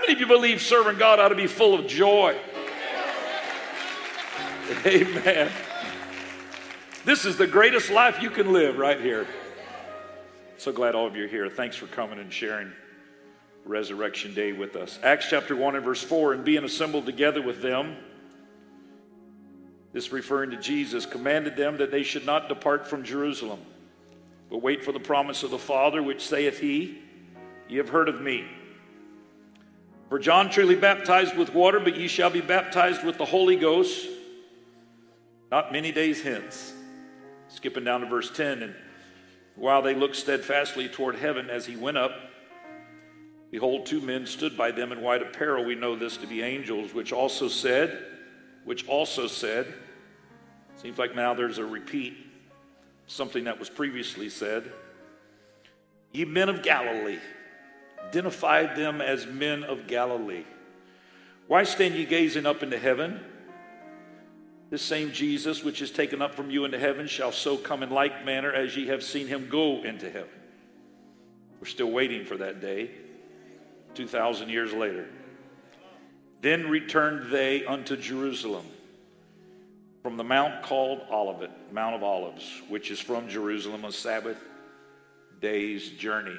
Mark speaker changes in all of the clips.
Speaker 1: many of you believe serving God ought to be full of joy? Amen. This is the greatest life you can live right here. So glad all of you are here. Thanks for coming and sharing Resurrection Day with us. Acts chapter 1 and verse 4 and being assembled together with them, this referring to Jesus, commanded them that they should not depart from Jerusalem, but wait for the promise of the Father, which saith he, Ye have heard of me. For John truly baptized with water, but ye shall be baptized with the Holy Ghost not many days hence. Skipping down to verse 10, and while they looked steadfastly toward heaven as he went up, behold, two men stood by them in white apparel. We know this to be angels, which also said, which also said, seems like now there's a repeat, something that was previously said. Ye men of Galilee, identified them as men of Galilee. Why stand ye gazing up into heaven? This same Jesus, which is taken up from you into heaven, shall so come in like manner as ye have seen him go into heaven. We're still waiting for that day, 2,000 years later. Then returned they unto Jerusalem from the mount called Olivet, Mount of Olives, which is from Jerusalem a Sabbath day's journey,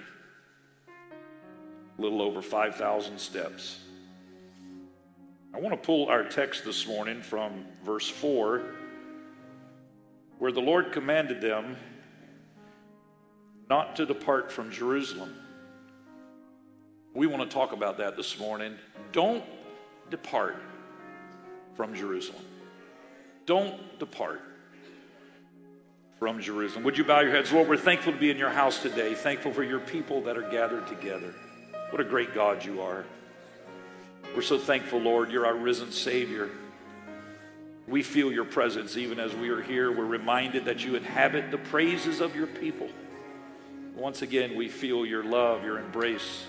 Speaker 1: a little over 5,000 steps. I want to pull our text this morning from verse 4, where the Lord commanded them not to depart from Jerusalem. We want to talk about that this morning. Don't depart from Jerusalem. Don't depart from Jerusalem. Would you bow your heads? Lord, we're thankful to be in your house today, thankful for your people that are gathered together. What a great God you are. We're so thankful, Lord, you're our risen Savior. We feel your presence even as we are here. We're reminded that you inhabit the praises of your people. Once again, we feel your love, your embrace,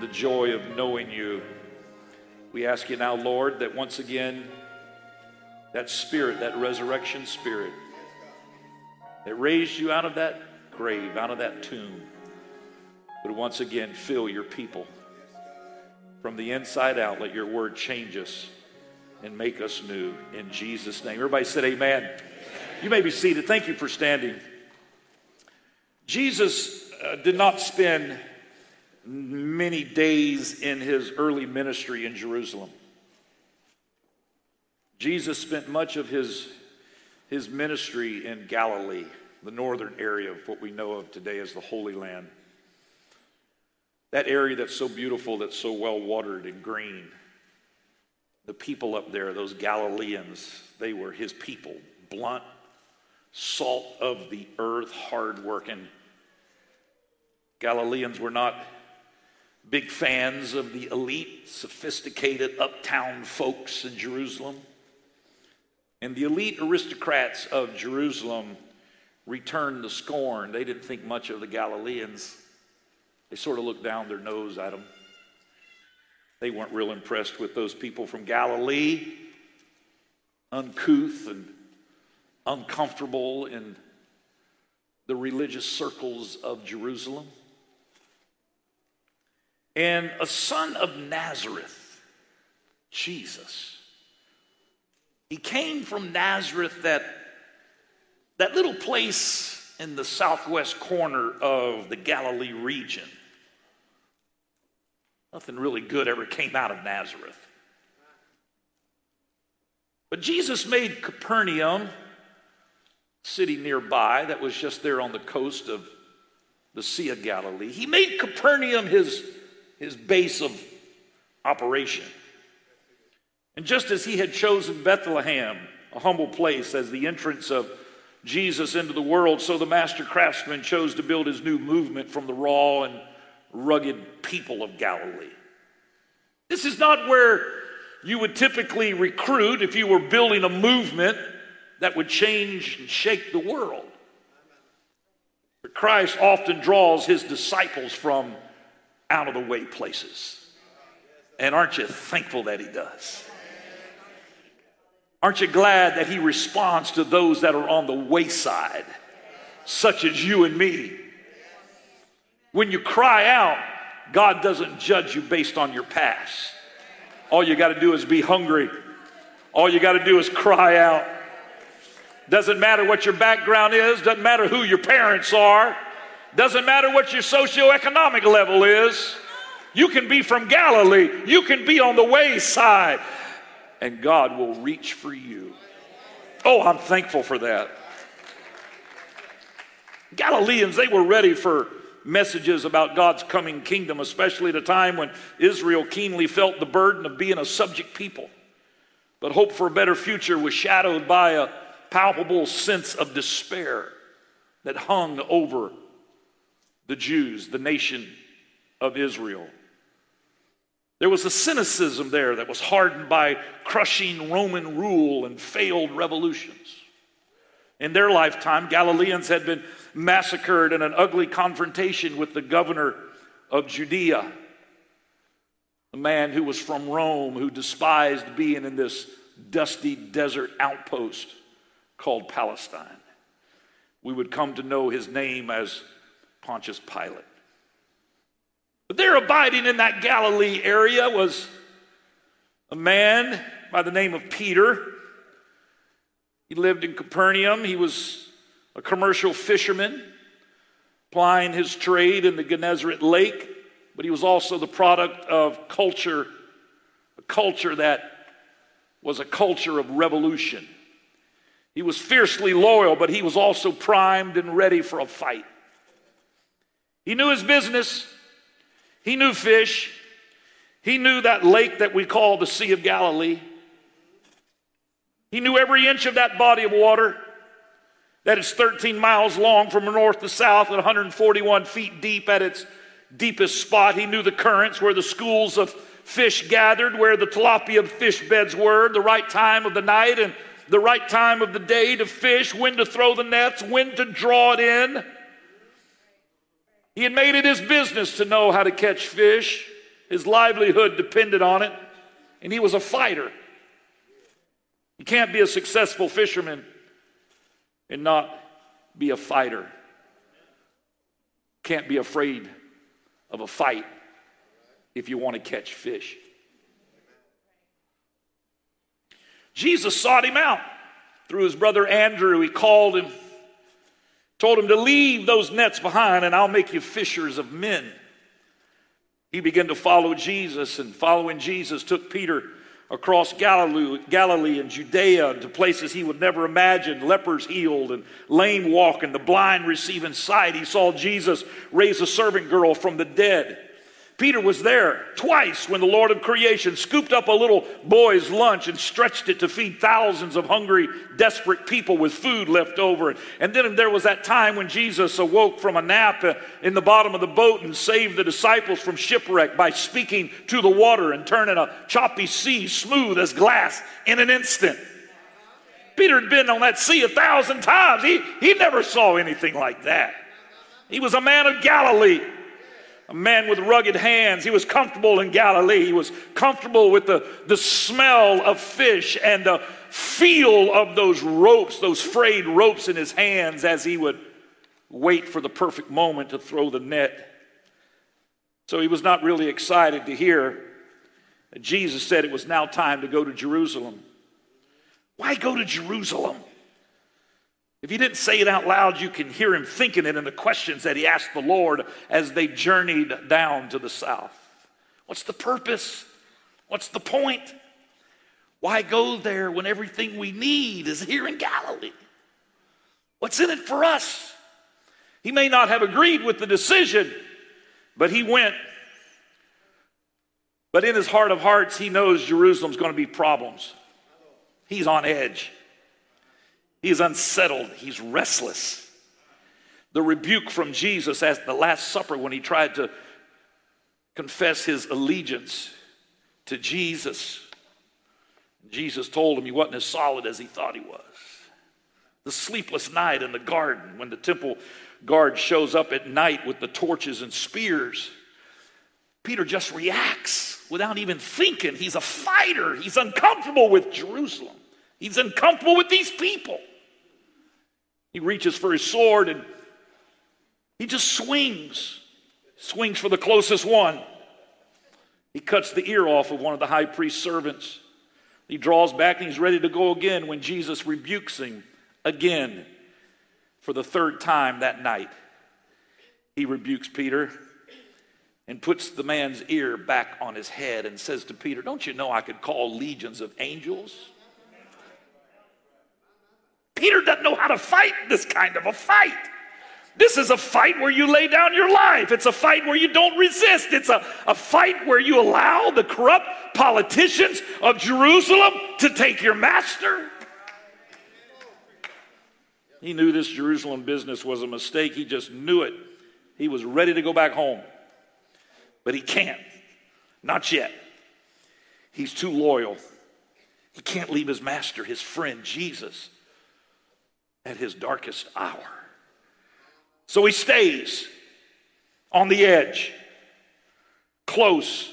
Speaker 1: the joy of knowing you. We ask you now, Lord, that once again, that spirit, that resurrection spirit, that raised you out of that grave, out of that tomb, would once again fill your people. From the inside out, let your word change us and make us new. In Jesus' name. Everybody said, Amen. You may be seated. Thank you for standing. Jesus uh, did not spend many days in his early ministry in Jerusalem. Jesus spent much of his, his ministry in Galilee, the northern area of what we know of today as the Holy Land. That area that's so beautiful, that's so well watered and green. The people up there, those Galileans, they were his people, blunt, salt of the earth, hard working. Galileans were not big fans of the elite, sophisticated, uptown folks in Jerusalem. And the elite aristocrats of Jerusalem returned the scorn. They didn't think much of the Galileans. They sort of looked down their nose at them. They weren't real impressed with those people from Galilee, uncouth and uncomfortable in the religious circles of Jerusalem. And a son of Nazareth, Jesus. He came from Nazareth, that, that little place in the southwest corner of the Galilee region. Nothing really good ever came out of Nazareth. But Jesus made Capernaum, city nearby that was just there on the coast of the Sea of Galilee. He made Capernaum his, his base of operation. And just as he had chosen Bethlehem, a humble place, as the entrance of Jesus into the world, so the master craftsman chose to build his new movement from the raw and rugged people of Galilee. This is not where you would typically recruit if you were building a movement that would change and shake the world. But Christ often draws his disciples from out of the way places. And aren't you thankful that he does? Aren't you glad that he responds to those that are on the wayside, such as you and me? When you cry out, God doesn't judge you based on your past. All you got to do is be hungry. All you got to do is cry out. Doesn't matter what your background is, doesn't matter who your parents are, doesn't matter what your socioeconomic level is. You can be from Galilee, you can be on the wayside, and God will reach for you. Oh, I'm thankful for that. Galileans, they were ready for messages about God's coming kingdom, especially at a time when Israel keenly felt the burden of being a subject people. But hope for a better future was shadowed by a palpable sense of despair that hung over the Jews, the nation of Israel. There was a cynicism there that was hardened by crushing Roman rule and failed revolutions. In their lifetime, Galileans had been massacred in an ugly confrontation with the governor of Judea, a man who was from Rome who despised being in this dusty desert outpost called Palestine. We would come to know his name as Pontius Pilate. But there abiding in that Galilee area was a man by the name of Peter. He lived in Capernaum. He was a commercial fisherman, plying his trade in the Gennesaret Lake, but he was also the product of culture, a culture that was a culture of revolution. He was fiercely loyal, but he was also primed and ready for a fight. He knew his business, he knew fish, he knew that lake that we call the Sea of Galilee. He knew every inch of that body of water that is 13 miles long from north to south and 141 feet deep at its deepest spot. He knew the currents where the schools of fish gathered, where the tilapia fish beds were, the right time of the night and the right time of the day to fish, when to throw the nets, when to draw it in. He had made it his business to know how to catch fish. His livelihood depended on it, and he was a fighter. You can't be a successful fisherman and not be a fighter. Can't be afraid of a fight if you want to catch fish. Jesus sought him out through his brother Andrew. He called him, told him to leave those nets behind, and I'll make you fishers of men. He began to follow Jesus, and following Jesus took Peter across Galilee, Galilee and Judea to places he would never imagine lepers healed and lame walking, the blind receiving sight. He saw Jesus raise a servant girl from the dead. Peter was there twice when the Lord of creation scooped up a little boy's lunch and stretched it to feed thousands of hungry, desperate people with food left over. And then there was that time when Jesus awoke from a nap uh, in the bottom of the boat and saved the disciples from shipwreck by speaking to the water and turning a choppy sea smooth as glass in an instant. Peter had been on that sea a thousand times. He, he never saw anything like that. He was a man of Galilee a man with rugged hands. He was comfortable in Galilee. He was comfortable with the, the smell of fish and the feel of those ropes, those frayed ropes in his hands as he would wait for the perfect moment to throw the net. So he was not really excited to hear that Jesus said it was now time to go to Jerusalem. Why go to Jerusalem? If he didn't say it out loud, you can hear him thinking it in the questions that he asked the Lord as they journeyed down to the south. What's the purpose? What's the point? Why go there when everything we need is here in Galilee? What's in it for us? He may not have agreed with the decision, but he went. But in his heart of hearts, he knows Jerusalem's going to be problems. He's on edge. He's unsettled, he's restless. The rebuke from Jesus at the Last Supper when he tried to confess his allegiance to Jesus. Jesus told him he wasn't as solid as he thought he was. The sleepless night in the garden when the temple guard shows up at night with the torches and spears. Peter just reacts without even thinking. He's a fighter. He's uncomfortable with Jerusalem. He's uncomfortable with these people. He reaches for his sword and he just swings. swings for the closest one. He cuts the ear off of one of the high priest's servants. He draws back and he's ready to go again when Jesus rebukes him again for the third time that night. He rebukes Peter and puts the man's ear back on his head and says to Peter, Don't you know I could call legions of angels? Peter doesn't know how to fight this kind of a fight. This is a fight where you lay down your life. It's a fight where you don't resist. It's a, a fight where you allow the corrupt politicians of Jerusalem to take your master. He knew this Jerusalem business was a mistake. He just knew it. He was ready to go back home. But he can't. Not yet. He's too loyal. He can't leave his master, his friend, Jesus, at his darkest hour. So he stays on the edge, close.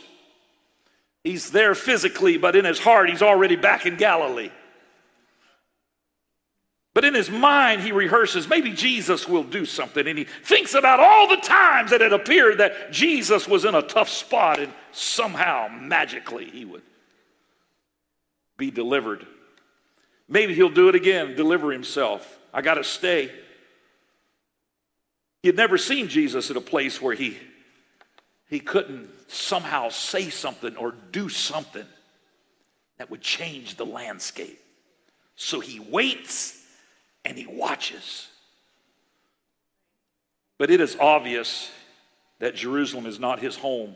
Speaker 1: He's there physically, but in his heart, he's already back in Galilee. But in his mind, he rehearses, maybe Jesus will do something. And he thinks about all the times that it appeared that Jesus was in a tough spot and somehow, magically, he would be delivered. Maybe he'll do it again, deliver himself. I got to stay. He had never seen Jesus at a place where he, he couldn't somehow say something or do something that would change the landscape. So he waits and he watches. But it is obvious that Jerusalem is not his home.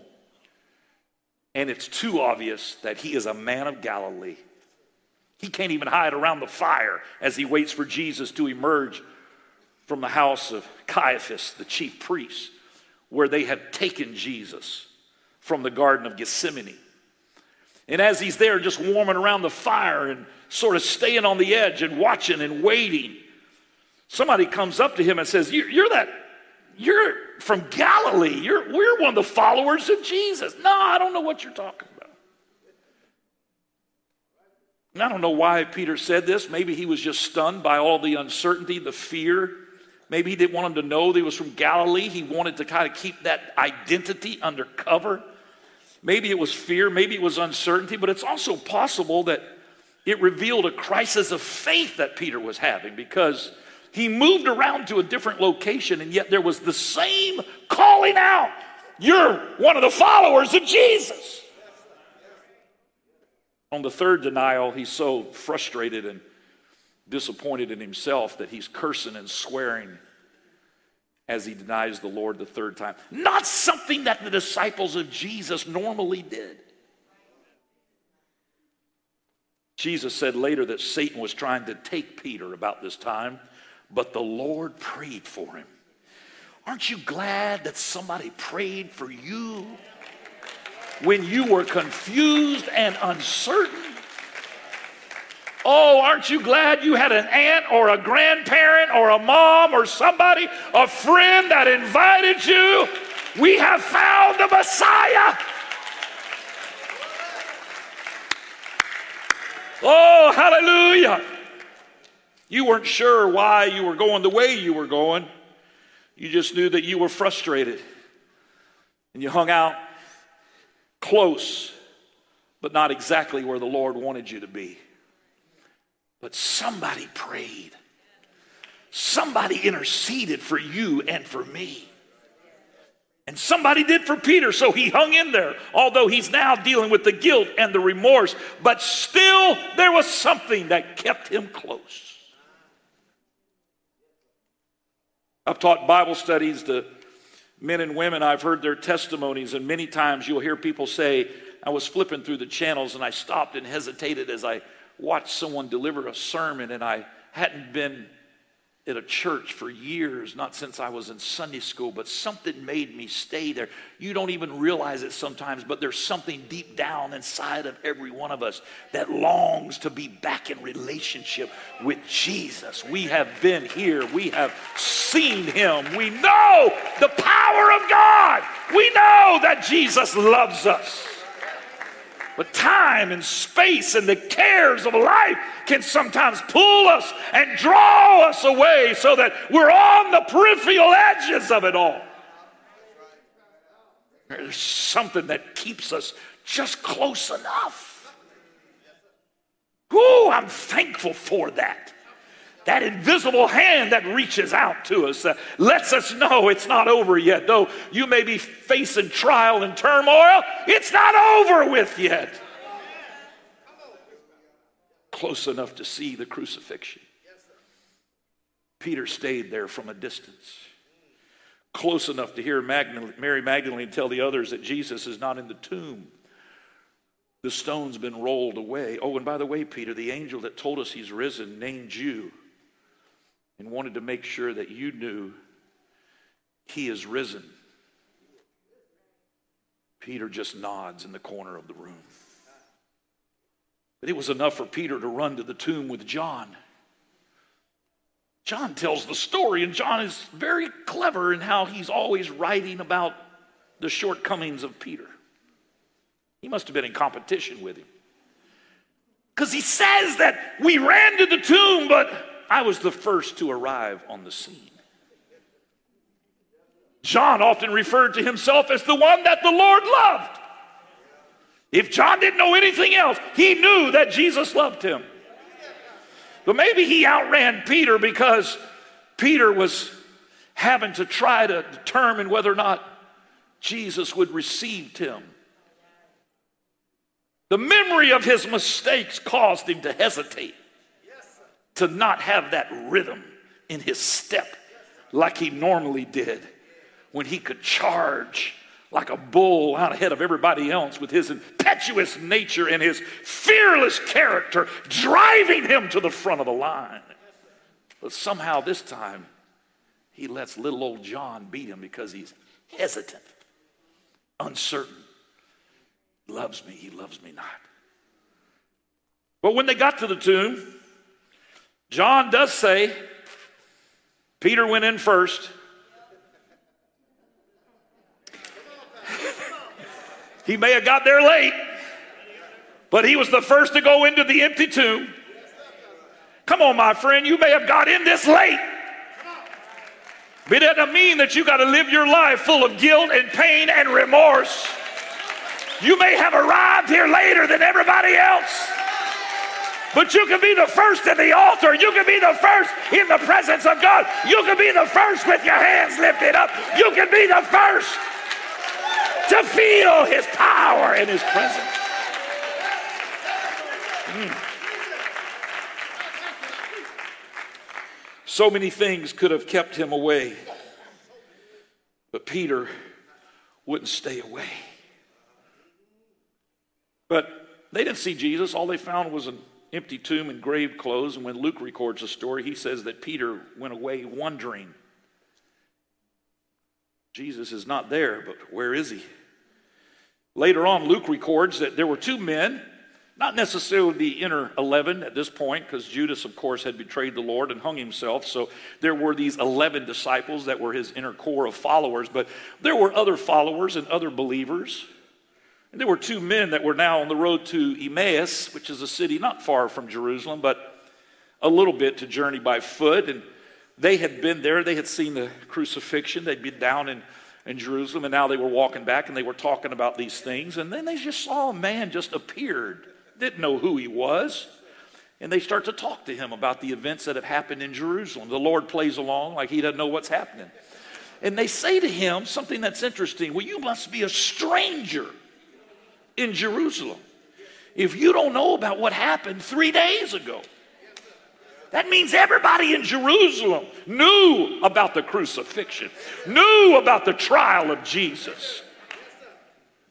Speaker 1: And it's too obvious that he is a man of Galilee. He can't even hide around the fire as he waits for Jesus to emerge from the house of Caiaphas, the chief priest, where they had taken Jesus from the Garden of Gethsemane. And as he's there just warming around the fire and sort of staying on the edge and watching and waiting, somebody comes up to him and says, You're that, you're from Galilee. You're, we're one of the followers of Jesus. No, I don't know what you're talking about. And I don't know why Peter said this. Maybe he was just stunned by all the uncertainty, the fear, Maybe he didn't want him to know that he was from Galilee. He wanted to kind of keep that identity undercover. Maybe it was fear, maybe it was uncertainty, but it's also possible that it revealed a crisis of faith that Peter was having because he moved around to a different location and yet there was the same calling out You're one of the followers of Jesus. On the third denial, he's so frustrated and disappointed in himself that he's cursing and swearing as he denies the Lord the third time. Not something that the disciples of Jesus normally did. Jesus said later that Satan was trying to take Peter about this time, but the Lord prayed for him. Aren't you glad that somebody prayed for you when you were confused and uncertain? Oh, aren't you glad you had an aunt or a grandparent or a mom or somebody, a friend that invited you? We have found the Messiah. Oh, hallelujah. You weren't sure why you were going the way you were going. You just knew that you were frustrated. And you hung out close, but not exactly where the Lord wanted you to be. But somebody prayed. Somebody interceded for you and for me. And somebody did for Peter, so he hung in there, although he's now dealing with the guilt and the remorse. But still, there was something that kept him close. I've taught Bible studies to men and women. I've heard their testimonies, and many times you'll hear people say, I was flipping through the channels and I stopped and hesitated as I watched someone deliver a sermon, and I hadn't been at a church for years, not since I was in Sunday school, but something made me stay there. You don't even realize it sometimes, but there's something deep down inside of every one of us that longs to be back in relationship with Jesus. We have been here, we have seen him, we know the power of God, we know that Jesus loves us. But time and space and the cares of life can sometimes pull us and draw us away so that we're on the peripheral edges of it all. There's something that keeps us just close enough. Oh, I'm thankful for that. That invisible hand that reaches out to us uh, lets us know it's not over yet. Though you may be facing trial and turmoil, it's not over with yet. Close enough to see the crucifixion. Peter stayed there from a distance, close enough to hear Mary Magdalene tell the others that Jesus is not in the tomb. The stone's been rolled away. Oh, and by the way, Peter, the angel that told us he's risen named you and wanted to make sure that you knew he is risen. Peter just nods in the corner of the room. But it was enough for Peter to run to the tomb with John. John tells the story, and John is very clever in how he's always writing about the shortcomings of Peter. He must have been in competition with him. Because he says that we ran to the tomb, but I was the first to arrive on the scene. John often referred to himself as the one that the Lord loved. If John didn't know anything else, he knew that Jesus loved him. But maybe he outran Peter because Peter was having to try to determine whether or not Jesus would receive him. The memory of his mistakes caused him to hesitate, to not have that rhythm in his step like he normally did when he could charge like a bull out ahead of everybody else with his impetuous nature and his fearless character driving him to the front of the line. But somehow this time, he lets little old John beat him because he's hesitant, uncertain. Loves me, he loves me not. But when they got to the tomb, John does say, Peter went in first. He may have got there late, but he was the first to go into the empty tomb. Come on, my friend, you may have got in this late. But it doesn't mean that you got to live your life full of guilt and pain and remorse. You may have arrived here later than everybody else. But you can be the first at the altar. You can be the first in the presence of God. You can be the first with your hands lifted up. You can be the first to feel his power and his presence. Mm. So many things could have kept him away, but Peter wouldn't stay away. But they didn't see Jesus. All they found was an empty tomb and grave clothes. And when Luke records the story, he says that Peter went away wondering. Jesus is not there, but where is he? Later on, Luke records that there were two men, not necessarily the inner 11 at this point, because Judas, of course, had betrayed the Lord and hung himself. So there were these 11 disciples that were his inner core of followers, but there were other followers and other believers. And there were two men that were now on the road to Emmaus, which is a city not far from Jerusalem, but a little bit to journey by foot. And they had been there, they had seen the crucifixion, they'd been down in in Jerusalem, and now they were walking back and they were talking about these things. And then they just saw a man just appeared, didn't know who he was. And they start to talk to him about the events that have happened in Jerusalem. The Lord plays along like he doesn't know what's happening. And they say to him something that's interesting. Well, you must be a stranger in Jerusalem if you don't know about what happened three days ago. That means everybody in Jerusalem knew about the crucifixion, knew about the trial of Jesus.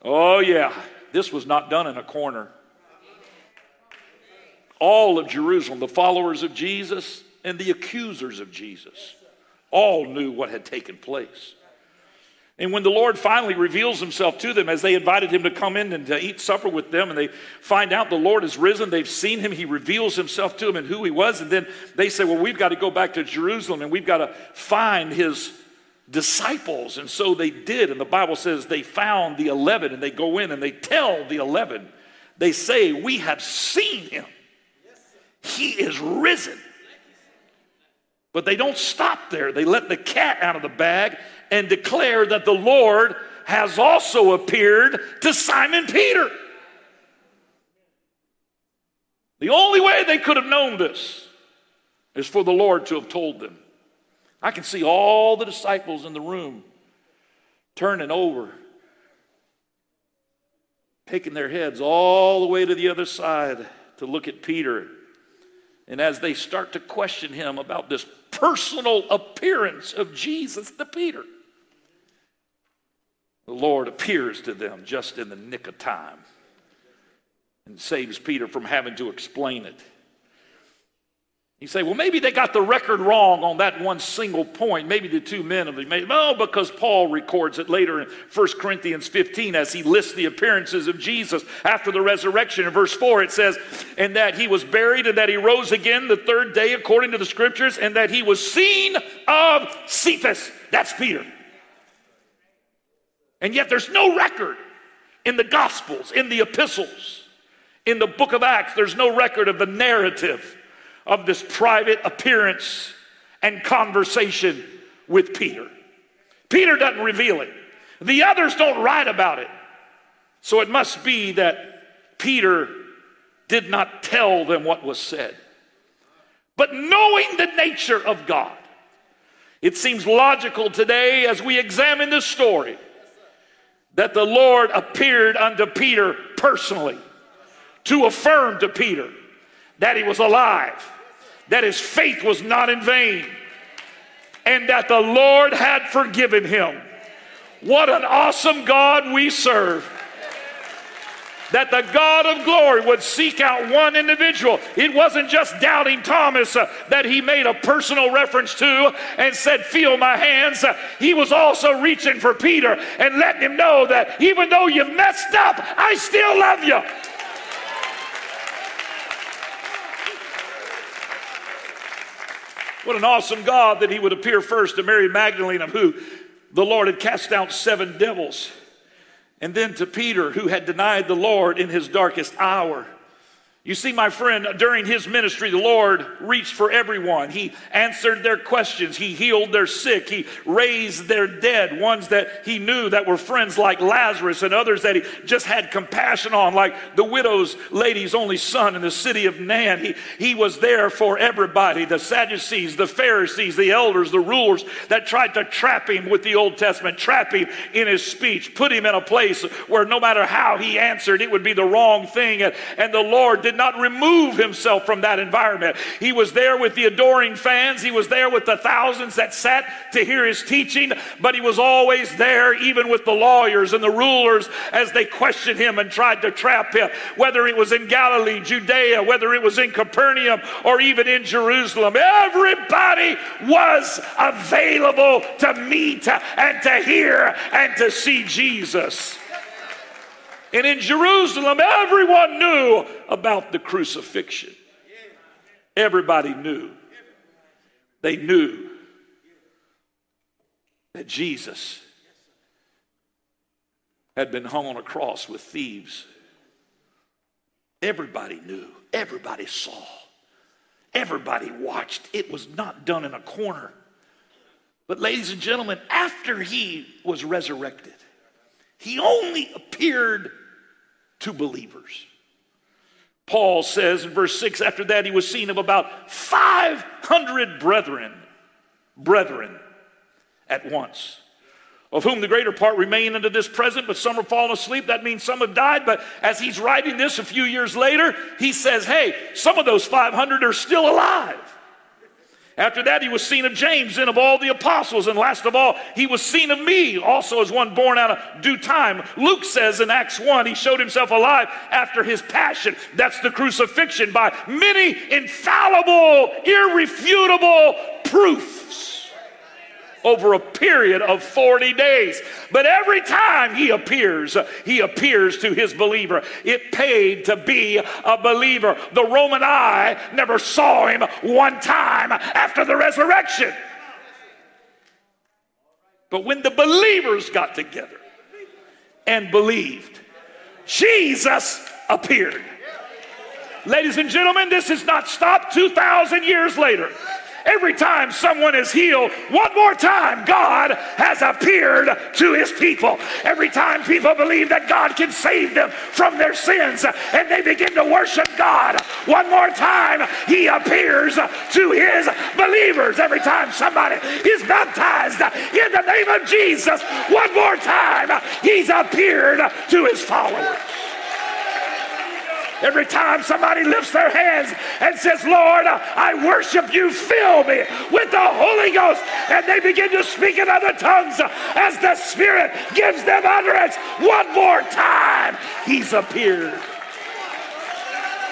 Speaker 1: Oh, yeah, this was not done in a corner. All of Jerusalem, the followers of Jesus and the accusers of Jesus, all knew what had taken place. And when the Lord finally reveals himself to them as they invited him to come in and to eat supper with them, and they find out the Lord is risen, they've seen him, he reveals himself to them and who he was. And then they say, Well, we've got to go back to Jerusalem and we've got to find his disciples. And so they did. And the Bible says they found the 11 and they go in and they tell the 11, they say, We have seen him, he is risen. But they don't stop there. They let the cat out of the bag and declare that the Lord has also appeared to Simon Peter. The only way they could have known this is for the Lord to have told them. I can see all the disciples in the room turning over, taking their heads all the way to the other side to look at Peter. And as they start to question him about this personal appearance of Jesus to Peter, the Lord appears to them just in the nick of time and saves Peter from having to explain it. You say, well, maybe they got the record wrong on that one single point. Maybe the two men have made. No, because Paul records it later in 1 Corinthians 15 as he lists the appearances of Jesus after the resurrection. In verse 4, it says, and that he was buried and that he rose again the third day according to the scriptures, and that he was seen of Cephas. That's Peter. And yet there's no record in the Gospels, in the epistles, in the book of Acts, there's no record of the narrative of this private appearance and conversation with Peter. Peter doesn't reveal it, the others don't write about it. So it must be that Peter did not tell them what was said. But knowing the nature of God, it seems logical today as we examine this story that the Lord appeared unto Peter personally to affirm to Peter that he was alive, that his faith was not in vain, and that the Lord had forgiven him. What an awesome God we serve that the God of glory would seek out one individual. It wasn't just doubting Thomas uh, that he made a personal reference to and said, Feel my hands. Uh, he was also reaching for Peter and letting him know that even though you've messed up, I still love you. What an awesome God that he would appear first to Mary Magdalene, of who the Lord had cast out seven devils. And then to Peter, who had denied the Lord in his darkest hour. You see, my friend, during his ministry, the Lord reached for everyone. He answered their questions. He healed their sick. He raised their dead, ones that he knew that were friends like Lazarus and others that he just had compassion on, like the widow's lady's only son in the city of Nain. He, he was there for everybody the Sadducees, the Pharisees, the elders, the rulers that tried to trap him with the Old Testament, trap him in his speech, put him in a place where no matter how he answered, it would be the wrong thing. And, and the Lord did not remove himself from that environment. He was there with the adoring fans, he was there with the thousands that sat to hear his teaching, but he was always there, even with the lawyers and the rulers, as they questioned him and tried to trap him. Whether it was in Galilee, Judea, whether it was in Capernaum, or even in Jerusalem, everybody was available to meet and to hear and to see Jesus. And in Jerusalem, everyone knew about the crucifixion. Everybody knew. They knew that Jesus had been hung on a cross with thieves. Everybody knew. Everybody saw. Everybody watched. It was not done in a corner. But, ladies and gentlemen, after he was resurrected, he only appeared to believers. Paul says in verse 6 after that, he was seen of about 500 brethren, brethren at once, of whom the greater part remain unto this present, but some are fallen asleep. That means some have died. But as he's writing this a few years later, he says, hey, some of those 500 are still alive. After that, he was seen of James and of all the apostles. And last of all, he was seen of me, also as one born out of due time. Luke says in Acts 1, he showed himself alive after his passion. That's the crucifixion by many infallible, irrefutable proofs over a period of 40 days. But every time he appears, he appears to his believer. It paid to be a believer. The Roman eye never saw him one time after the resurrection. But when the believers got together and believed, Jesus appeared. Ladies and gentlemen, this has not stopped 2,000 years later. Every time someone is healed, one more time, God has appeared to his people. Every time people believe that God can save them from their sins and they begin to worship God, one more time, he appears to his believers. Every time somebody is baptized in the name of Jesus, one more time, he's appeared to his followers. Every time somebody lifts their hands and says, Lord, I worship you, fill me with the Holy Ghost, and they begin to speak in other tongues as the Spirit gives them utterance, one more time, He's appeared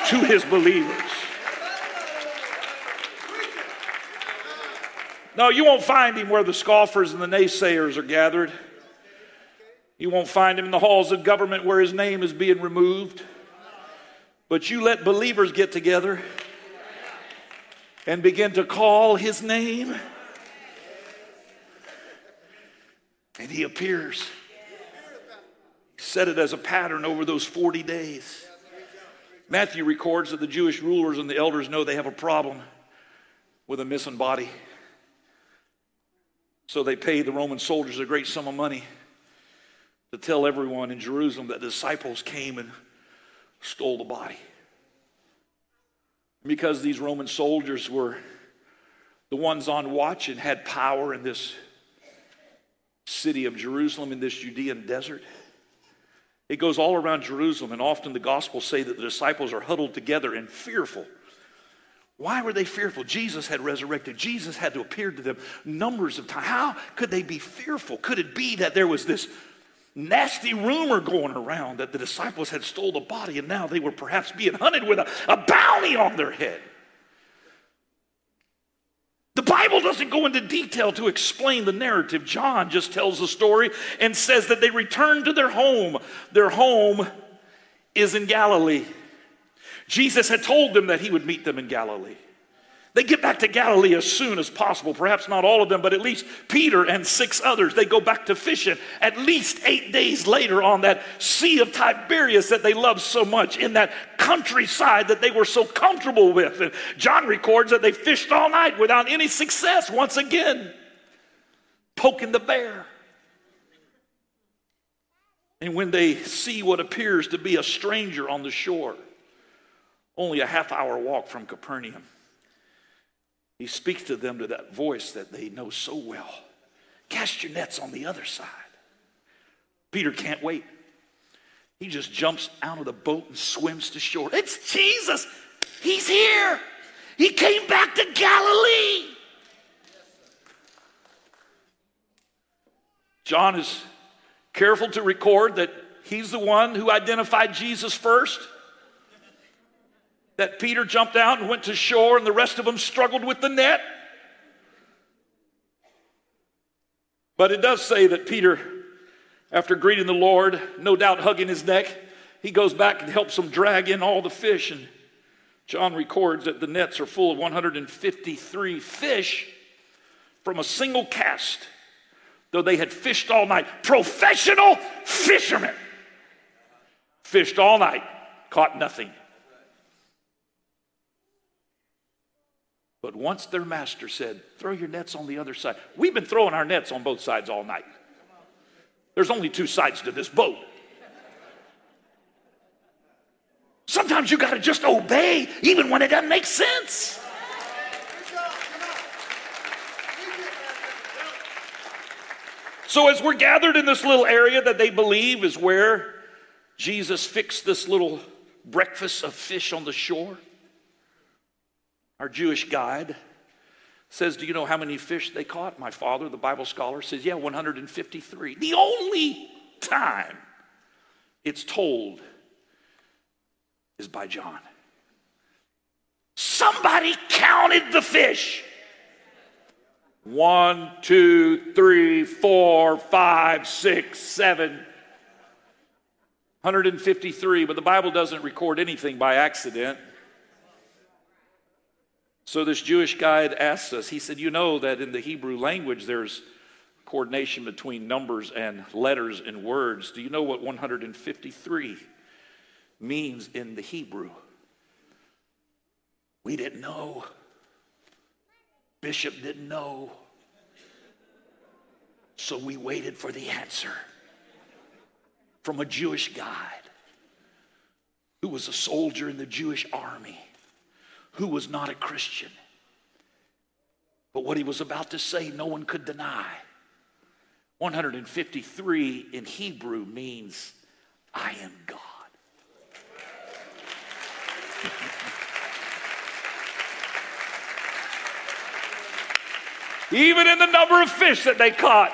Speaker 1: to His believers. No, you won't find him where the scoffers and the naysayers are gathered. You won't find him in the halls of government where his name is being removed. But you let believers get together and begin to call his name, and he appears. He set it as a pattern over those 40 days. Matthew records that the Jewish rulers and the elders know they have a problem with a missing body. So they pay the Roman soldiers a great sum of money to tell everyone in Jerusalem that disciples came and stole the body. Because these Roman soldiers were the ones on watch and had power in this city of Jerusalem, in this Judean desert. It goes all around Jerusalem, and often the Gospels say that the disciples are huddled together and fearful. Why were they fearful? Jesus had resurrected. Jesus had to appear to them numbers of times. How could they be fearful? Could it be that there was this nasty rumor going around that the disciples had stole the body and now they were perhaps being hunted with a, a bounty on their head. The Bible doesn't go into detail to explain the narrative. John just tells the story and says that they returned to their home. Their home is in Galilee. Jesus had told them that he would meet them in Galilee. They get back to Galilee as soon as possible. Perhaps not all of them, but at least Peter and six others. They go back to fishing at least eight days later on that Sea of Tiberias that they loved so much, in that countryside that they were so comfortable with. And John records that they fished all night without any success once again, poking the bear. And when they see what appears to be a stranger on the shore, only a half hour walk from Capernaum, he speaks to them to that voice that they know so well. Cast your nets on the other side. Peter can't wait. He just jumps out of the boat and swims to shore. It's Jesus. He's here. He came back to Galilee. John is careful to record that he's the one who identified Jesus first that Peter jumped out and went to shore and the rest of them struggled with the net. But it does say that Peter, after greeting the Lord, no doubt hugging his neck, he goes back and helps them drag in all the fish. And John records that the nets are full of 153 fish from a single cast, though they had fished all night. Professional fishermen fished all night, caught nothing. But once their master said, Throw your nets on the other side, we've been throwing our nets on both sides all night. There's only two sides to this boat. Sometimes you got to just obey, even when it doesn't make sense. So, as we're gathered in this little area that they believe is where Jesus fixed this little breakfast of fish on the shore, our Jewish guide, says, Do you know how many fish they caught? My father, the Bible scholar, says, Yeah, 153. The only time it's told is by John. Somebody counted the fish. One, two, three, four, five, six, seven. 153, but the Bible doesn't record anything by accident. So this Jewish guide asked us, he said, You know that in the Hebrew language there's coordination between numbers and letters and words. Do you know what 153 means in the Hebrew? We didn't know. Bishop didn't know. So we waited for the answer from a Jewish guide who was a soldier in the Jewish army, who was not a Christian. But what he was about to say, no one could deny. 153 in Hebrew means, I am God. Even in the number of fish that they caught,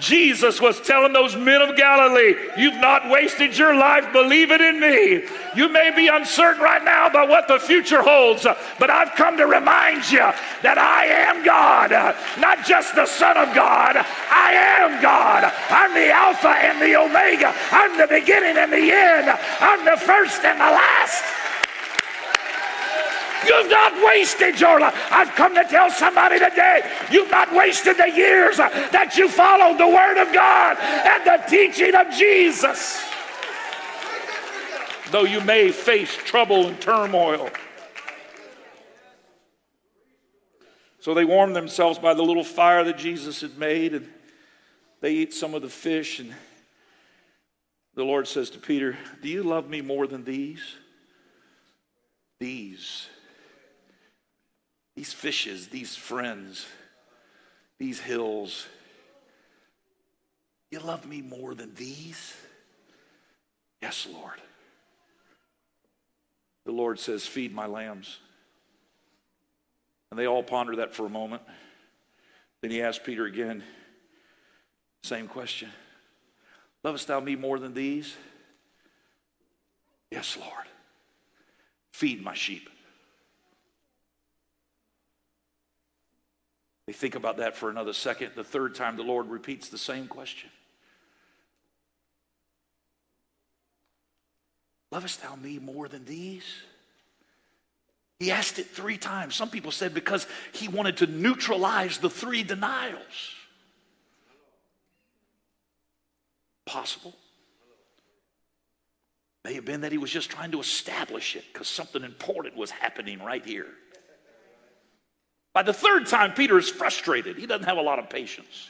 Speaker 1: Jesus was telling those men of Galilee, You've not wasted your life, believe it in me. You may be uncertain right now about what the future holds, but I've come to remind you that I am God, not just the Son of God. I am God. I'm the Alpha and the Omega. I'm the beginning and the end. I'm the first and the last. You've not wasted your life. I've come to tell somebody today, you've not wasted the years that you followed the Word of God and the teaching of Jesus. Though you may face trouble and turmoil. So they warmed themselves by the little fire that Jesus had made, and they eat some of the fish. And the Lord says to Peter, Do you love me more than these? These these fishes, these friends, these hills. You love me more than these? Yes, Lord. The Lord says, Feed my lambs. And they all ponder that for a moment. Then he asked Peter again, same question Lovest thou me more than these? Yes, Lord. Feed my sheep. They think about that for another second. The third time, the Lord repeats the same question Lovest thou me more than these? He asked it three times. Some people said because he wanted to neutralize the three denials. Possible. May have been that he was just trying to establish it because something important was happening right here. By the third time, Peter is frustrated. He doesn't have a lot of patience.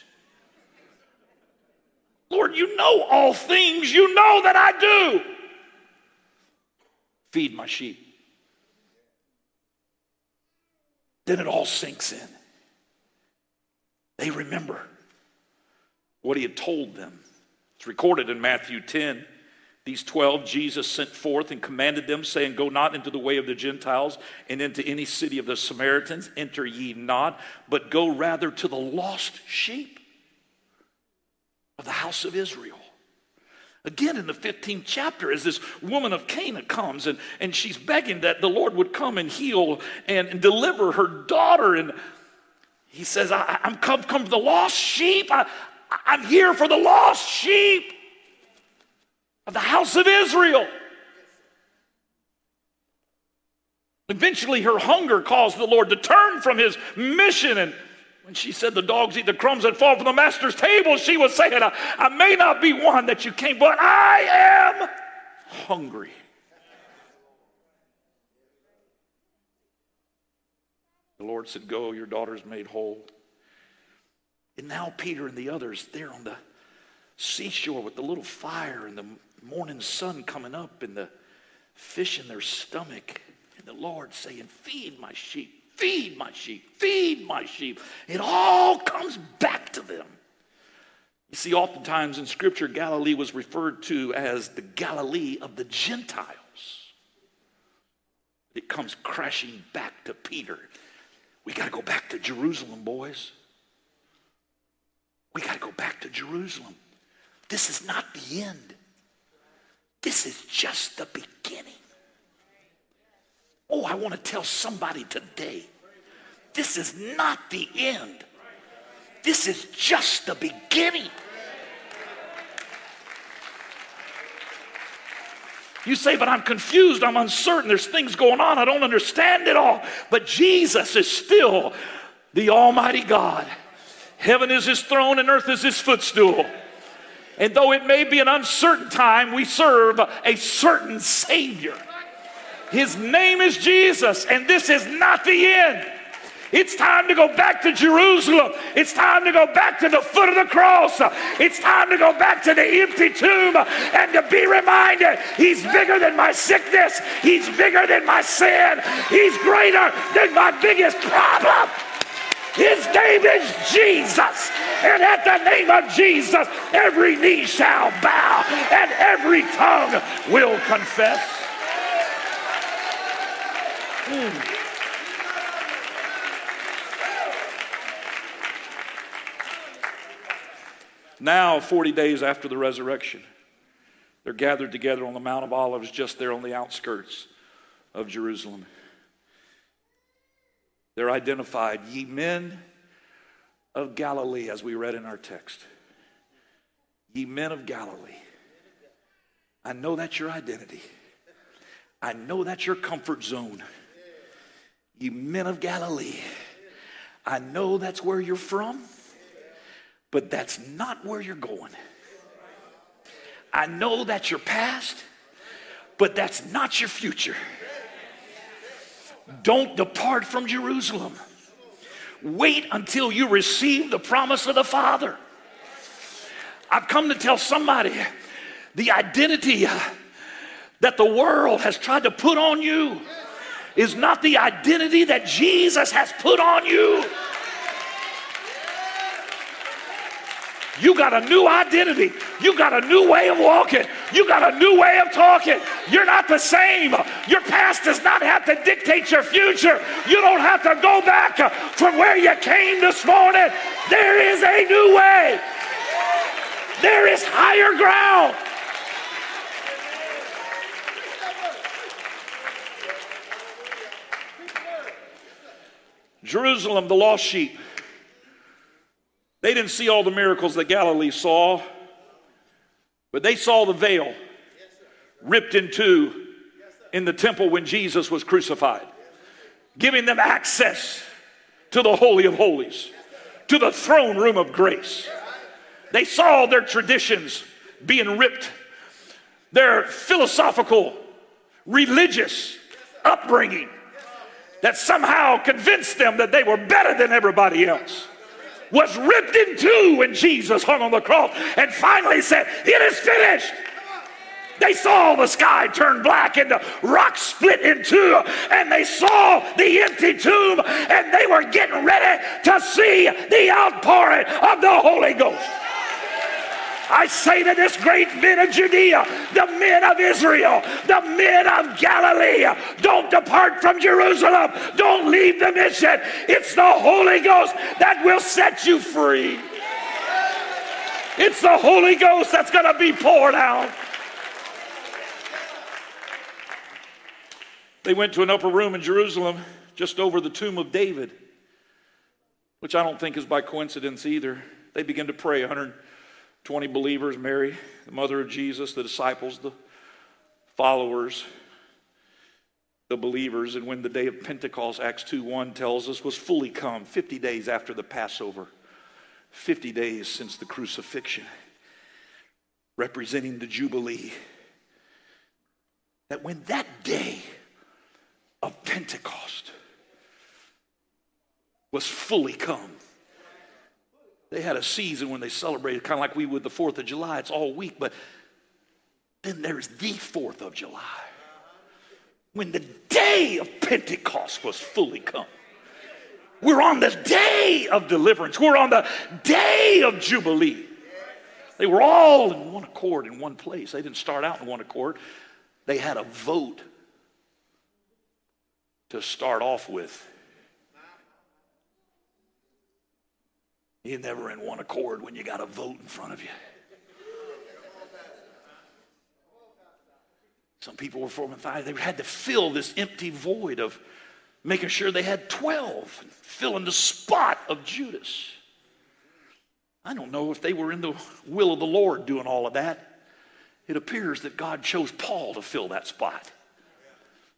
Speaker 1: Lord, you know all things. You know that I do. Feed my sheep. Then it all sinks in. They remember what he had told them. It's recorded in Matthew 10. These 12 Jesus sent forth and commanded them, saying, Go not into the way of the Gentiles and into any city of the Samaritans, enter ye not, but go rather to the lost sheep of the house of Israel. Again, in the 15th chapter, as this woman of Canaan comes and, and she's begging that the Lord would come and heal and, and deliver her daughter. And he says, I, am come, come for the lost sheep. I, I'm here for the lost sheep of the house of Israel. Eventually, her hunger caused the Lord to turn from his mission. And when she said the dogs eat the crumbs that fall from the master's table, she was saying, I, I may not be one that you came, but I am hungry. The Lord said, Go, your daughter's made whole. And now Peter and the others, they're on the seashore with the little fire and the morning sun coming up and the fish in their stomach, and the Lord saying, Feed my sheep, feed my sheep, feed my sheep. It all comes back to them. You see, oftentimes in Scripture, Galilee was referred to as the Galilee of the Gentiles. It comes crashing back to Peter. We got to go back to Jerusalem, boys. We got to go back to Jerusalem. This is not the end. This is just the beginning. Oh, I want to tell somebody today this is not the end. This is just the beginning. You say, but I'm confused, I'm uncertain, there's things going on, I don't understand it all. But Jesus is still the Almighty God. Heaven is his throne and earth is his footstool. And though it may be an uncertain time, we serve a certain Savior. His name is Jesus, and this is not the end. It's time to go back to Jerusalem. It's time to go back to the foot of the cross. It's time to go back to the empty tomb and to be reminded He's bigger than my sickness. He's bigger than my sin. He's greater than my biggest problem. His name is Jesus. And at the name of Jesus, every knee shall bow and every tongue will confess. Hmm. Now, 40 days after the resurrection, they're gathered together on the Mount of Olives, just there on the outskirts of Jerusalem. They're identified, ye men of Galilee, as we read in our text. Ye men of Galilee. I know that's your identity. I know that's your comfort zone. Ye men of Galilee. I know that's where you're from, but that's not where you're going. I know that's your past, but that's not your future. Don't depart from Jerusalem. Wait until you receive the promise of the Father. I've come to tell somebody the identity that the world has tried to put on you is not the identity that Jesus has put on you. You got a new identity. You got a new way of walking. You got a new way of talking. You're not the same. Your past does not have to dictate your future. You don't have to go back from where you came this morning. There is a new way, there is higher ground. Jerusalem, the lost sheep. They didn't see all the miracles that Galilee saw, but they saw the veil ripped in two in the temple when Jesus was crucified, giving them access to the Holy of Holies, to the throne room of grace. They saw their traditions being ripped, their philosophical, religious upbringing that somehow convinced them that they were better than everybody else was ripped in two when Jesus hung on the cross and finally said, It is finished. They saw the sky turn black and the rock split in two, and they saw the empty tomb, and they were getting ready to see the outpouring of the Holy Ghost. I say to this great men of Judea, the men of Israel, the men of Galilee, don't depart from Jerusalem. Don't leave the mission. It's the Holy Ghost that will set you free. It's the Holy Ghost that's going to be poured out. They went to an upper room in Jerusalem just over the tomb of David, which I don't think is by coincidence either. They began to pray 100 20 believers, Mary, the mother of Jesus, the disciples, the followers, the believers. And when the day of Pentecost, Acts 2 1 tells us, was fully come, 50 days after the Passover, 50 days since the crucifixion, representing the Jubilee. That when that day of Pentecost was fully come, they had a season when they celebrated, kind of like we would the 4th of July. It's all week, but then there's the 4th of July when the day of Pentecost was fully come. We're on the day of deliverance, we're on the day of Jubilee. They were all in one accord in one place. They didn't start out in one accord, they had a vote to start off with. You're never in one accord when you got a vote in front of you. Some people were forming five. They had to fill this empty void of making sure they had 12 and filling the spot of Judas. I don't know if they were in the will of the Lord doing all of that. It appears that God chose Paul to fill that spot.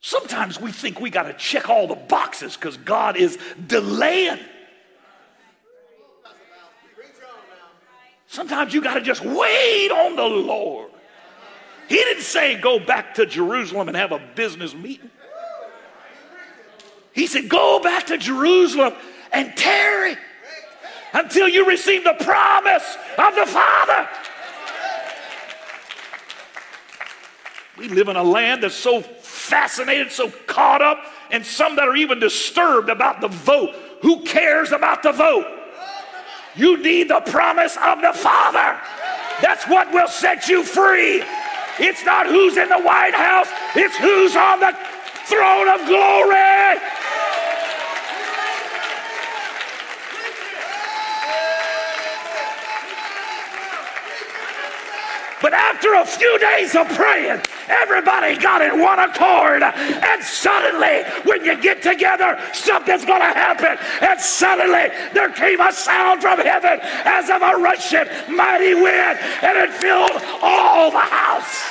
Speaker 1: Sometimes we think we got to check all the boxes because God is delaying. Sometimes you got to just wait on the Lord. He didn't say go back to Jerusalem and have a business meeting. He said, Go back to Jerusalem and tarry until you receive the promise of the Father. We live in a land that's so fascinated, so caught up, and some that are even disturbed about the vote. Who cares about the vote? You need the promise of the Father. That's what will set you free. It's not who's in the White House, it's who's on the throne of glory. But after a few days of praying, everybody got in one accord. And suddenly, when you get together, something's going to happen. And suddenly, there came a sound from heaven as of a rushing mighty wind, and it filled all the house.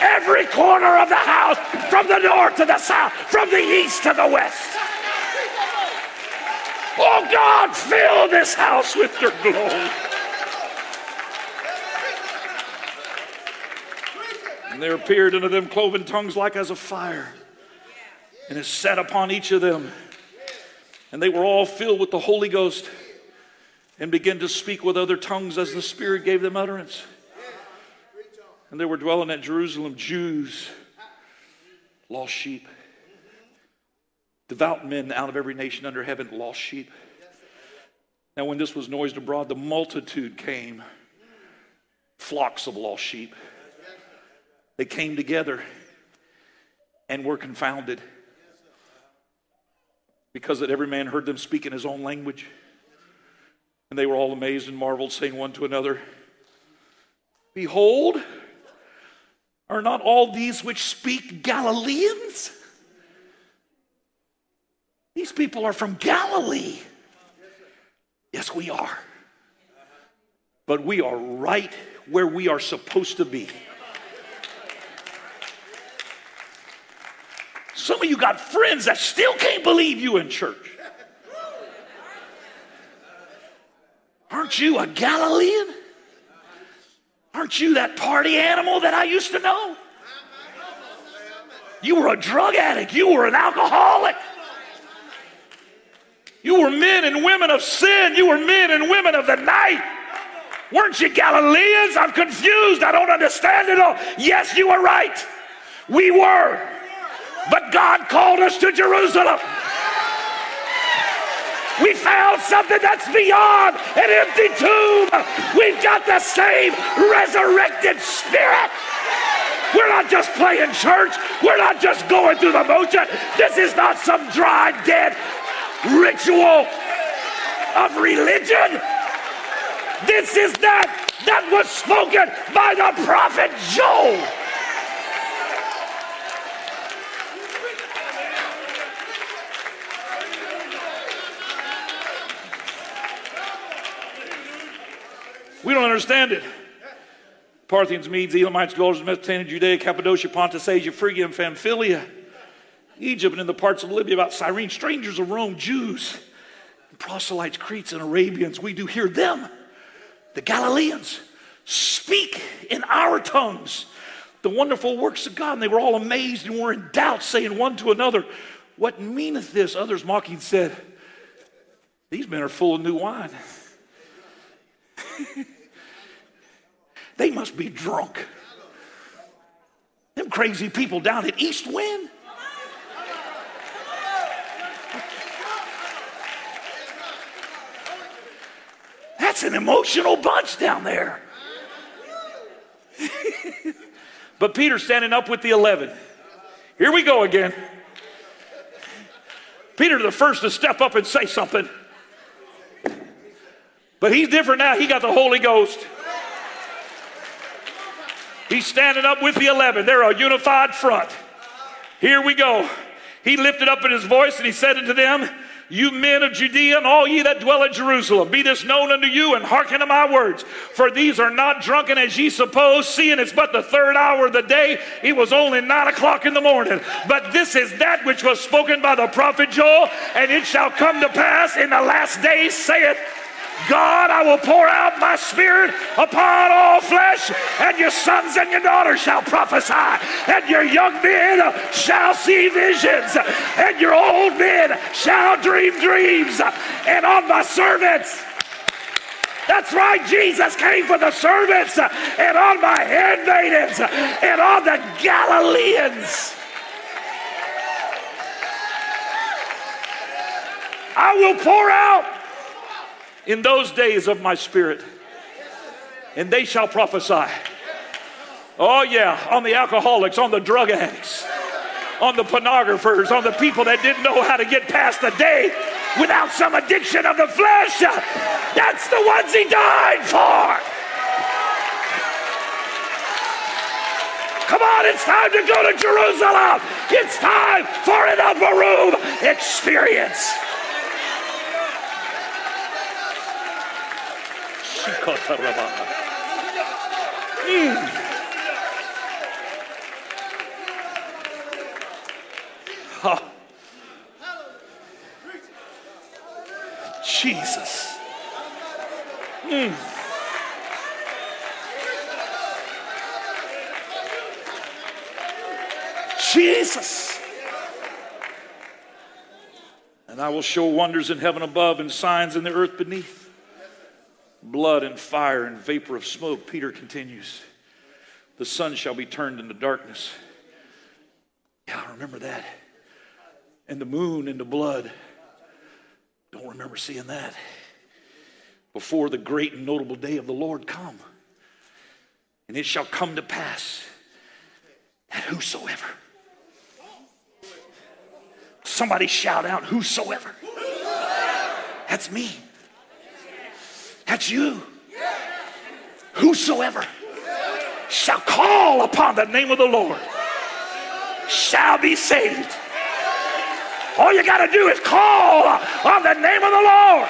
Speaker 1: Every corner of the house, from the north to the south, from the east to the west. Oh God, fill this house with your glory. And there appeared unto them cloven tongues like as a fire, and it sat upon each of them. And they were all filled with the Holy Ghost and began to speak with other tongues as the Spirit gave them utterance. And they were dwelling at Jerusalem Jews, lost sheep, devout men out of every nation under heaven, lost sheep. Now, when this was noised abroad, the multitude came, flocks of lost sheep. They came together and were confounded because that every man heard them speak in his own language. And they were all amazed and marveled, saying one to another, Behold, are not all these which speak Galileans? These people are from Galilee. Yes, we are. But we are right where we are supposed to be. Some of you got friends that still can't believe you in church. Aren't you a Galilean? Aren't you that party animal that I used to know? You were a drug addict. You were an alcoholic. You were men and women of sin. You were men and women of the night. Weren't you Galileans? I'm confused. I don't understand it all. Yes, you were right. We were. But God called us to Jerusalem. We found something that's beyond an empty tomb. We've got the same resurrected spirit. We're not just playing church. We're not just going through the motion. This is not some dry, dead ritual of religion. This is that that was spoken by the prophet Joel. We don't understand it. Parthians, Medes, Elamites, of Mesopotamia, Judea, Cappadocia, Pontus, Asia, Phrygia, and Pamphylia, Egypt, and in the parts of Libya about Cyrene, strangers of Rome, Jews, proselytes, Cretes, and Arabians. We do hear them, the Galileans, speak in our tongues the wonderful works of God. And they were all amazed and were in doubt, saying one to another, What meaneth this? Others mocking said, These men are full of new wine. they must be drunk. Them crazy people down at East Wind. That's an emotional bunch down there. but Peter's standing up with the 11. Here we go again. Peter, the first to step up and say something. But he's different now. He got the Holy Ghost. He's standing up with the 11. They're a unified front. Here we go. He lifted up in his voice and he said unto them, You men of Judea and all ye that dwell at Jerusalem, be this known unto you and hearken to my words. For these are not drunken as ye suppose, seeing it's but the third hour of the day. It was only nine o'clock in the morning. But this is that which was spoken by the prophet Joel, and it shall come to pass in the last days, saith God, I will pour out my spirit upon all flesh, and your sons and your daughters shall prophesy, and your young men shall see visions, and your old men shall dream dreams, and on my servants. That's right, Jesus came for the servants and on my handmaidens and on the Galileans. I will pour out in those days of my spirit, and they shall prophesy. Oh, yeah, on the alcoholics, on the drug addicts, on the pornographers, on the people that didn't know how to get past the day without some addiction of the flesh. That's the ones he died for. Come on, it's time to go to Jerusalem. It's time for an upper room experience. Mm. Oh. Jesus. Mm. Jesus. And I will show wonders in heaven above and signs in the earth beneath blood and fire and vapor of smoke. Peter continues. The sun shall be turned into darkness. Yeah, I remember that. And the moon into blood. Don't remember seeing that. Before the great and notable day of the Lord come. And it shall come to pass that whosoever. Somebody shout out, whosoever. That's me. That's you. Whosoever shall call upon the name of the Lord shall be saved. All you got to do is call on the name of the Lord.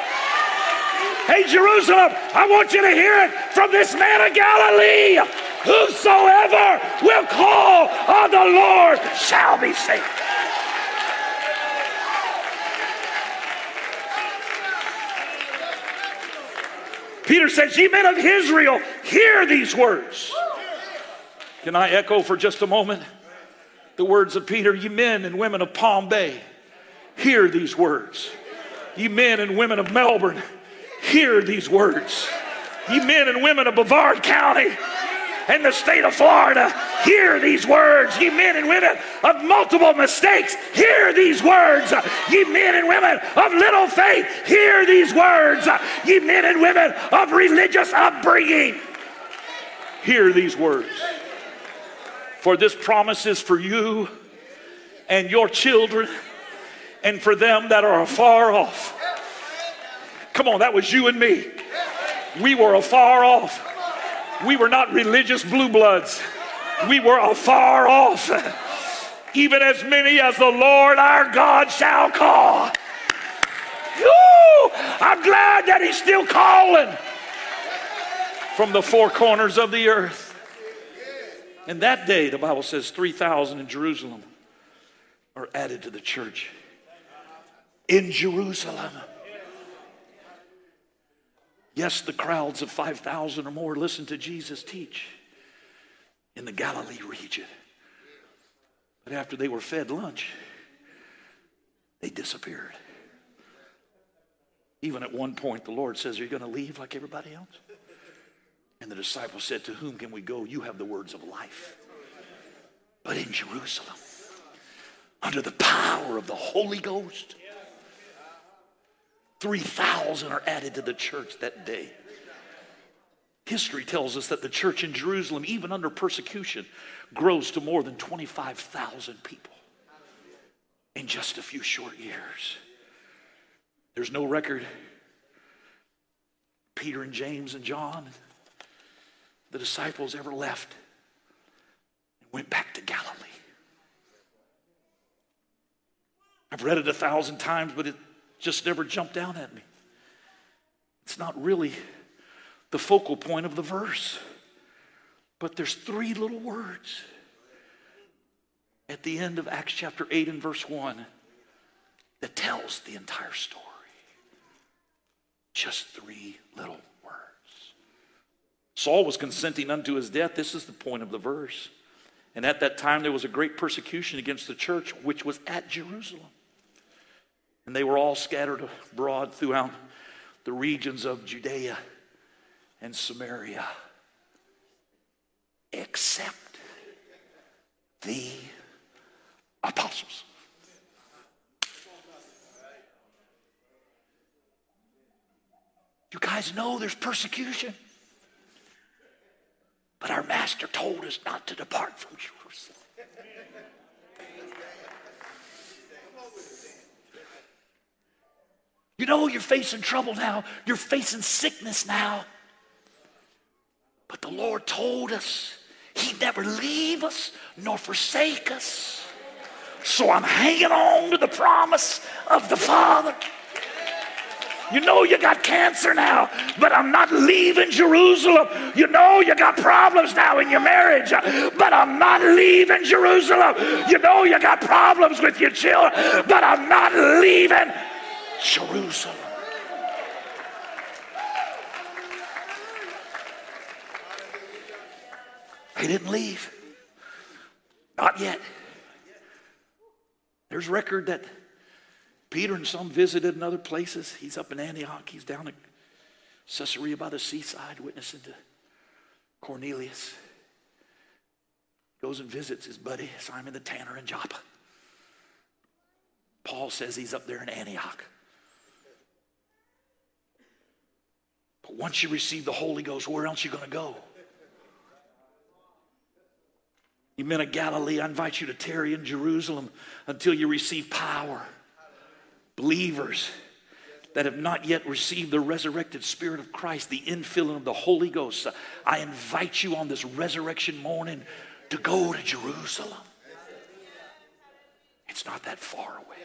Speaker 1: Hey, Jerusalem, I want you to hear it from this man of Galilee. Whosoever will call on the Lord shall be saved. Peter says, Ye men of Israel, hear these words. Can I echo for just a moment the words of Peter? Ye men and women of Palm Bay, hear these words. Ye men and women of Melbourne, hear these words. Ye men and women of Brevard County, and the state of Florida, hear these words. Ye men and women of multiple mistakes, hear these words. Ye men and women of little faith, hear these words. Ye men and women of religious upbringing, hear these words. For this promise is for you and your children and for them that are afar off. Come on, that was you and me. We were afar off. We were not religious blue bloods. We were afar off. Even as many as the Lord our God shall call. I'm glad that He's still calling from the four corners of the earth. And that day, the Bible says 3,000 in Jerusalem are added to the church. In Jerusalem. Yes, the crowds of 5,000 or more listened to Jesus teach in the Galilee region. But after they were fed lunch, they disappeared. Even at one point, the Lord says, Are you going to leave like everybody else? And the disciples said, To whom can we go? You have the words of life. But in Jerusalem, under the power of the Holy Ghost, 3,000 are added to the church that day. History tells us that the church in Jerusalem, even under persecution, grows to more than 25,000 people in just a few short years. There's no record. Peter and James and John, the disciples, ever left and went back to Galilee. I've read it a thousand times, but it just never jumped out at me. It's not really the focal point of the verse, but there's three little words at the end of Acts chapter 8 and verse 1 that tells the entire story. Just three little words. Saul was consenting unto his death. This is the point of the verse. And at that time, there was a great persecution against the church, which was at Jerusalem. And they were all scattered abroad throughout the regions of Judea and Samaria, except the apostles. You guys know there's persecution. But our master told us not to depart from Jerusalem. You know, you're facing trouble now, you're facing sickness now. But the Lord told us He'd never leave us nor forsake us. So I'm hanging on to the promise of the Father. You know you got cancer now, but I'm not leaving Jerusalem. You know you got problems now in your marriage, but I'm not leaving Jerusalem. You know you got problems with your children, but I'm not leaving Jerusalem. He didn't leave. Not yet. There's record that Peter and some visited in other places. He's up in Antioch. He's down at Caesarea by the seaside witnessing to Cornelius. Goes and visits his buddy Simon the Tanner in Joppa. Paul says he's up there in Antioch. But once you receive the Holy Ghost, where else are you going to go? You men of Galilee, I invite you to tarry in Jerusalem until you receive power believers that have not yet received the resurrected Spirit of Christ, the infilling of the Holy Ghost, I invite you on this resurrection morning to go to Jerusalem. It's not that far away,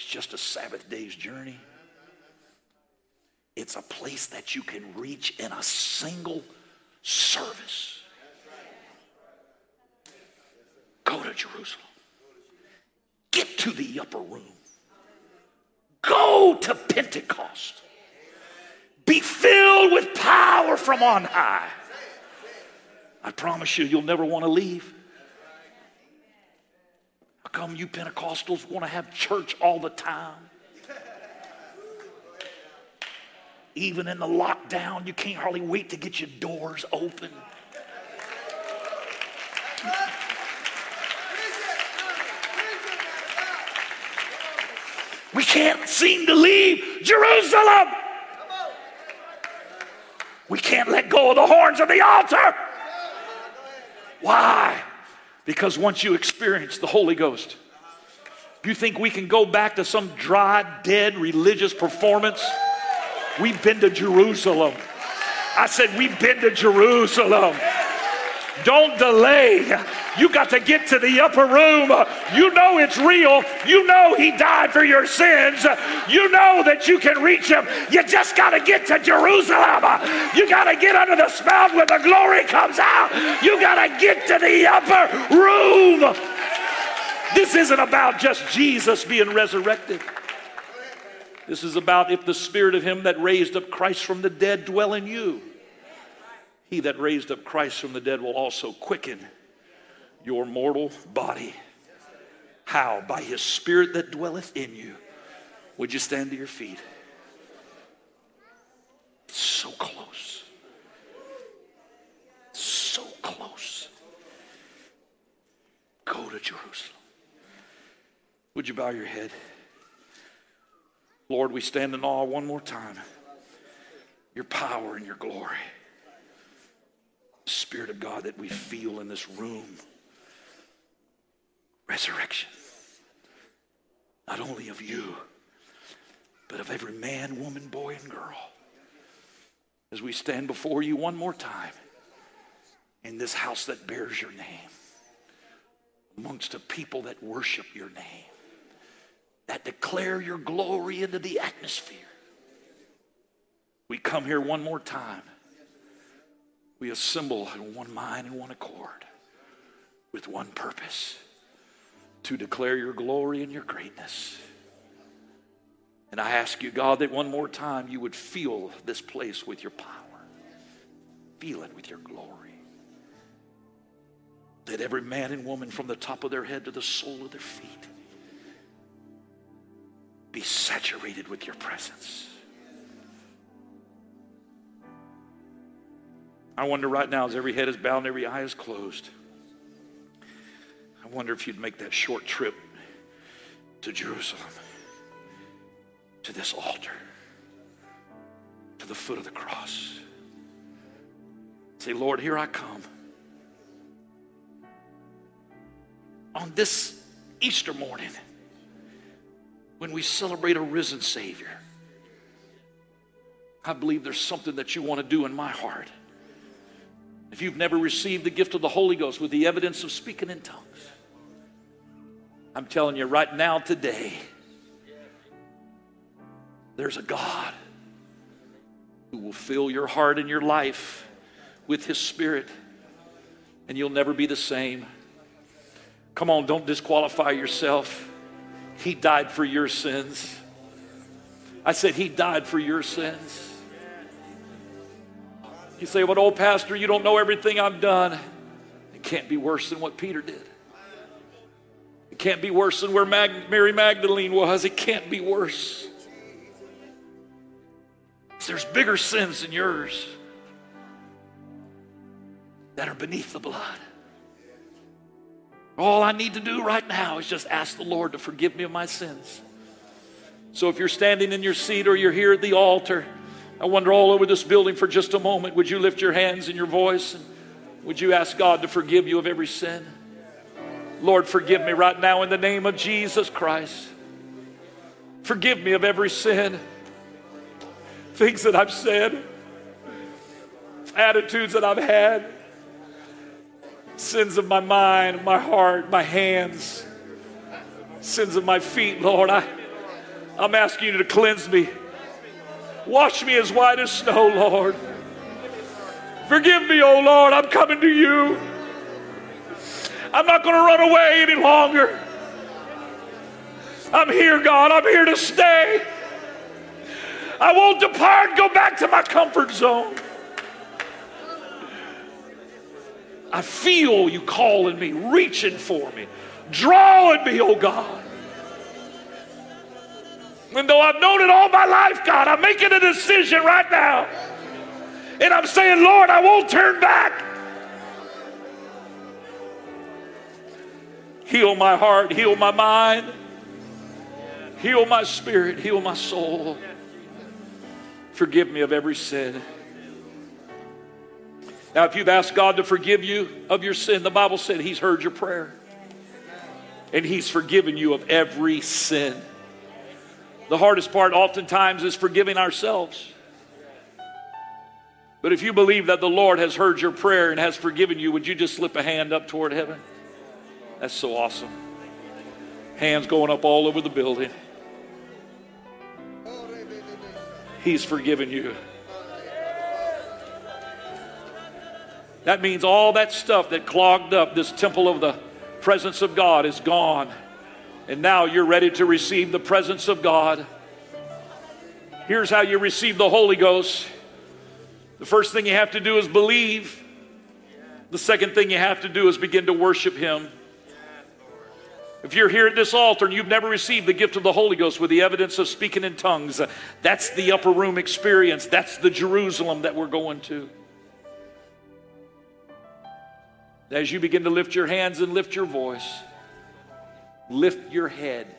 Speaker 1: it's just a Sabbath day's journey. It's a place that you can reach in a single service. Go to Jerusalem. Get to the upper room. Go to Pentecost. Be filled with power from on high. I promise you, you'll never want to leave. How come you Pentecostals want to have church all the time? Even in the lockdown, you can't hardly wait to get your doors open. We can't seem to leave Jerusalem. We can't let go of the horns of the altar. Why? Because once you experience the Holy Ghost, you think we can go back to some dry, dead religious performance? We've been to Jerusalem. I said, We've been to Jerusalem. Don't delay. You got to get to the upper room. You know it's real. You know He died for your sins. You know that you can reach Him. You just got to get to Jerusalem. You got to get under the spout where the glory comes out. You got to get to the upper room. This isn't about just Jesus being resurrected. This is about if the spirit of him that raised up Christ from the dead dwell in you. He that raised up Christ from the dead will also quicken your mortal body. How? By his spirit that dwelleth in you. Would you stand to your feet? So close. So close. Go to Jerusalem. Would you bow your head? Lord, we stand in awe one more time. Your power and your glory. Spirit of God that we feel in this room. Resurrection. Not only of you, but of every man, woman, boy, and girl. As we stand before you one more time in this house that bears your name, amongst a people that worship your name, that declare your glory into the atmosphere. We come here one more time we assemble in one mind and one accord with one purpose to declare your glory and your greatness. And I ask you, God, that one more time you would fill this place with your power. Feel it with your glory. Let every man and woman from the top of their head to the sole of their feet be saturated with your presence. I wonder right now, as every head is bowed and every eye is closed, I wonder if you'd make that short trip to Jerusalem, to this altar, to the foot of the cross. Say, Lord, here I come. On this Easter morning, when we celebrate a risen Savior, I believe there's something that you want to do in my heart. If you've never received the gift of the Holy Ghost with the evidence of speaking in tongues, I'm telling you right now, today, there's a God who will fill your heart and your life with His Spirit, and you'll never be the same. Come on, don't disqualify yourself. He died for your sins. I said, He died for your sins. You say, Well, old pastor, you don't know everything I've done. It can't be worse than what Peter did. It can't be worse than where Mag- Mary Magdalene was. It can't be worse. There's bigger sins than yours that are beneath the blood. All I need to do right now is just ask the Lord to forgive me of my sins. So if you're standing in your seat or you're here at the altar, I wonder all over this building for just a moment, would you lift your hands and your voice and would you ask God to forgive you of every sin? Lord, forgive me right now in the name of Jesus Christ. Forgive me of every sin, things that I've said, attitudes that I've had, sins of my mind, my heart, my hands, sins of my feet, Lord. I, I'm asking you to cleanse me. Wash me as white as snow, Lord. Forgive me, oh Lord. I'm coming to you. I'm not going to run away any longer. I'm here, God. I'm here to stay. I won't depart, go back to my comfort zone. I feel you calling me, reaching for me, drawing me, oh God. And though I've known it all my life, God, I'm making a decision right now. And I'm saying, Lord, I won't turn back. Heal my heart, heal my mind, heal my spirit, heal my soul. Forgive me of every sin. Now, if you've asked God to forgive you of your sin, the Bible said He's heard your prayer and He's forgiven you of every sin. The hardest part oftentimes is forgiving ourselves. But if you believe that the Lord has heard your prayer and has forgiven you, would you just slip a hand up toward heaven? That's so awesome. Hands going up all over the building. He's forgiven you. That means all that stuff that clogged up this temple of the presence of God is gone. And now you're ready to receive the presence of God. Here's how you receive the Holy Ghost. The first thing you have to do is believe. The second thing you have to do is begin to worship Him. If you're here at this altar and you've never received the gift of the Holy Ghost with the evidence of speaking in tongues, that's the upper room experience. That's the Jerusalem that we're going to. As you begin to lift your hands and lift your voice, lift your head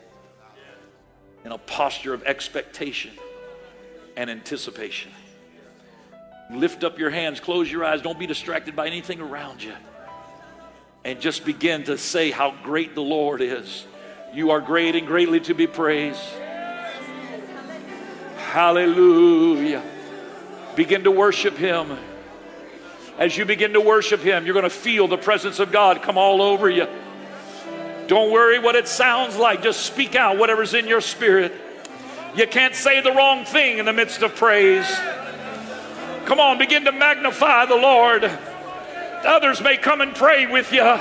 Speaker 1: in a posture of expectation and anticipation. Lift up your hands, close your eyes, don't be distracted by anything around you. And just begin to say how great the Lord is. You are great and greatly to be praised. Hallelujah. Begin to worship Him. As you begin to worship Him, you're going to feel the presence of God come all over you. Don't worry what it sounds like. Just speak out whatever's in your spirit. You can't say the wrong thing in the midst of praise. Come on, begin to magnify the Lord. Others may come and pray with you.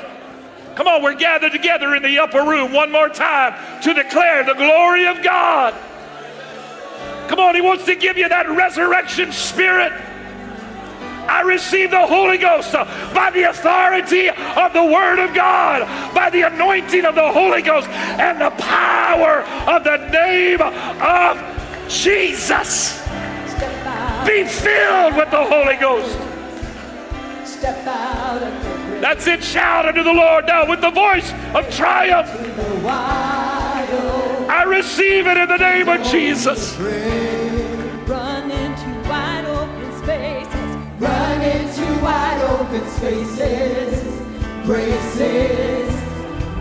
Speaker 1: Come on, we're gathered together in the upper room one more time to declare the glory of God. Come on, He wants to give you that resurrection spirit. I receive the Holy Ghost by the authority of the Word of God, by the anointing of the Holy Ghost, and the power of the name of Jesus. Be filled with the Holy Ghost. That's it. Shout unto the Lord now with the voice of triumph. I receive it in the name of Jesus.
Speaker 2: Run into wide open spaces.
Speaker 3: Run into wide open spaces. Graces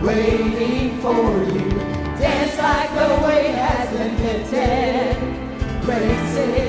Speaker 3: waiting for you. Dance like the way has been lifted. Graces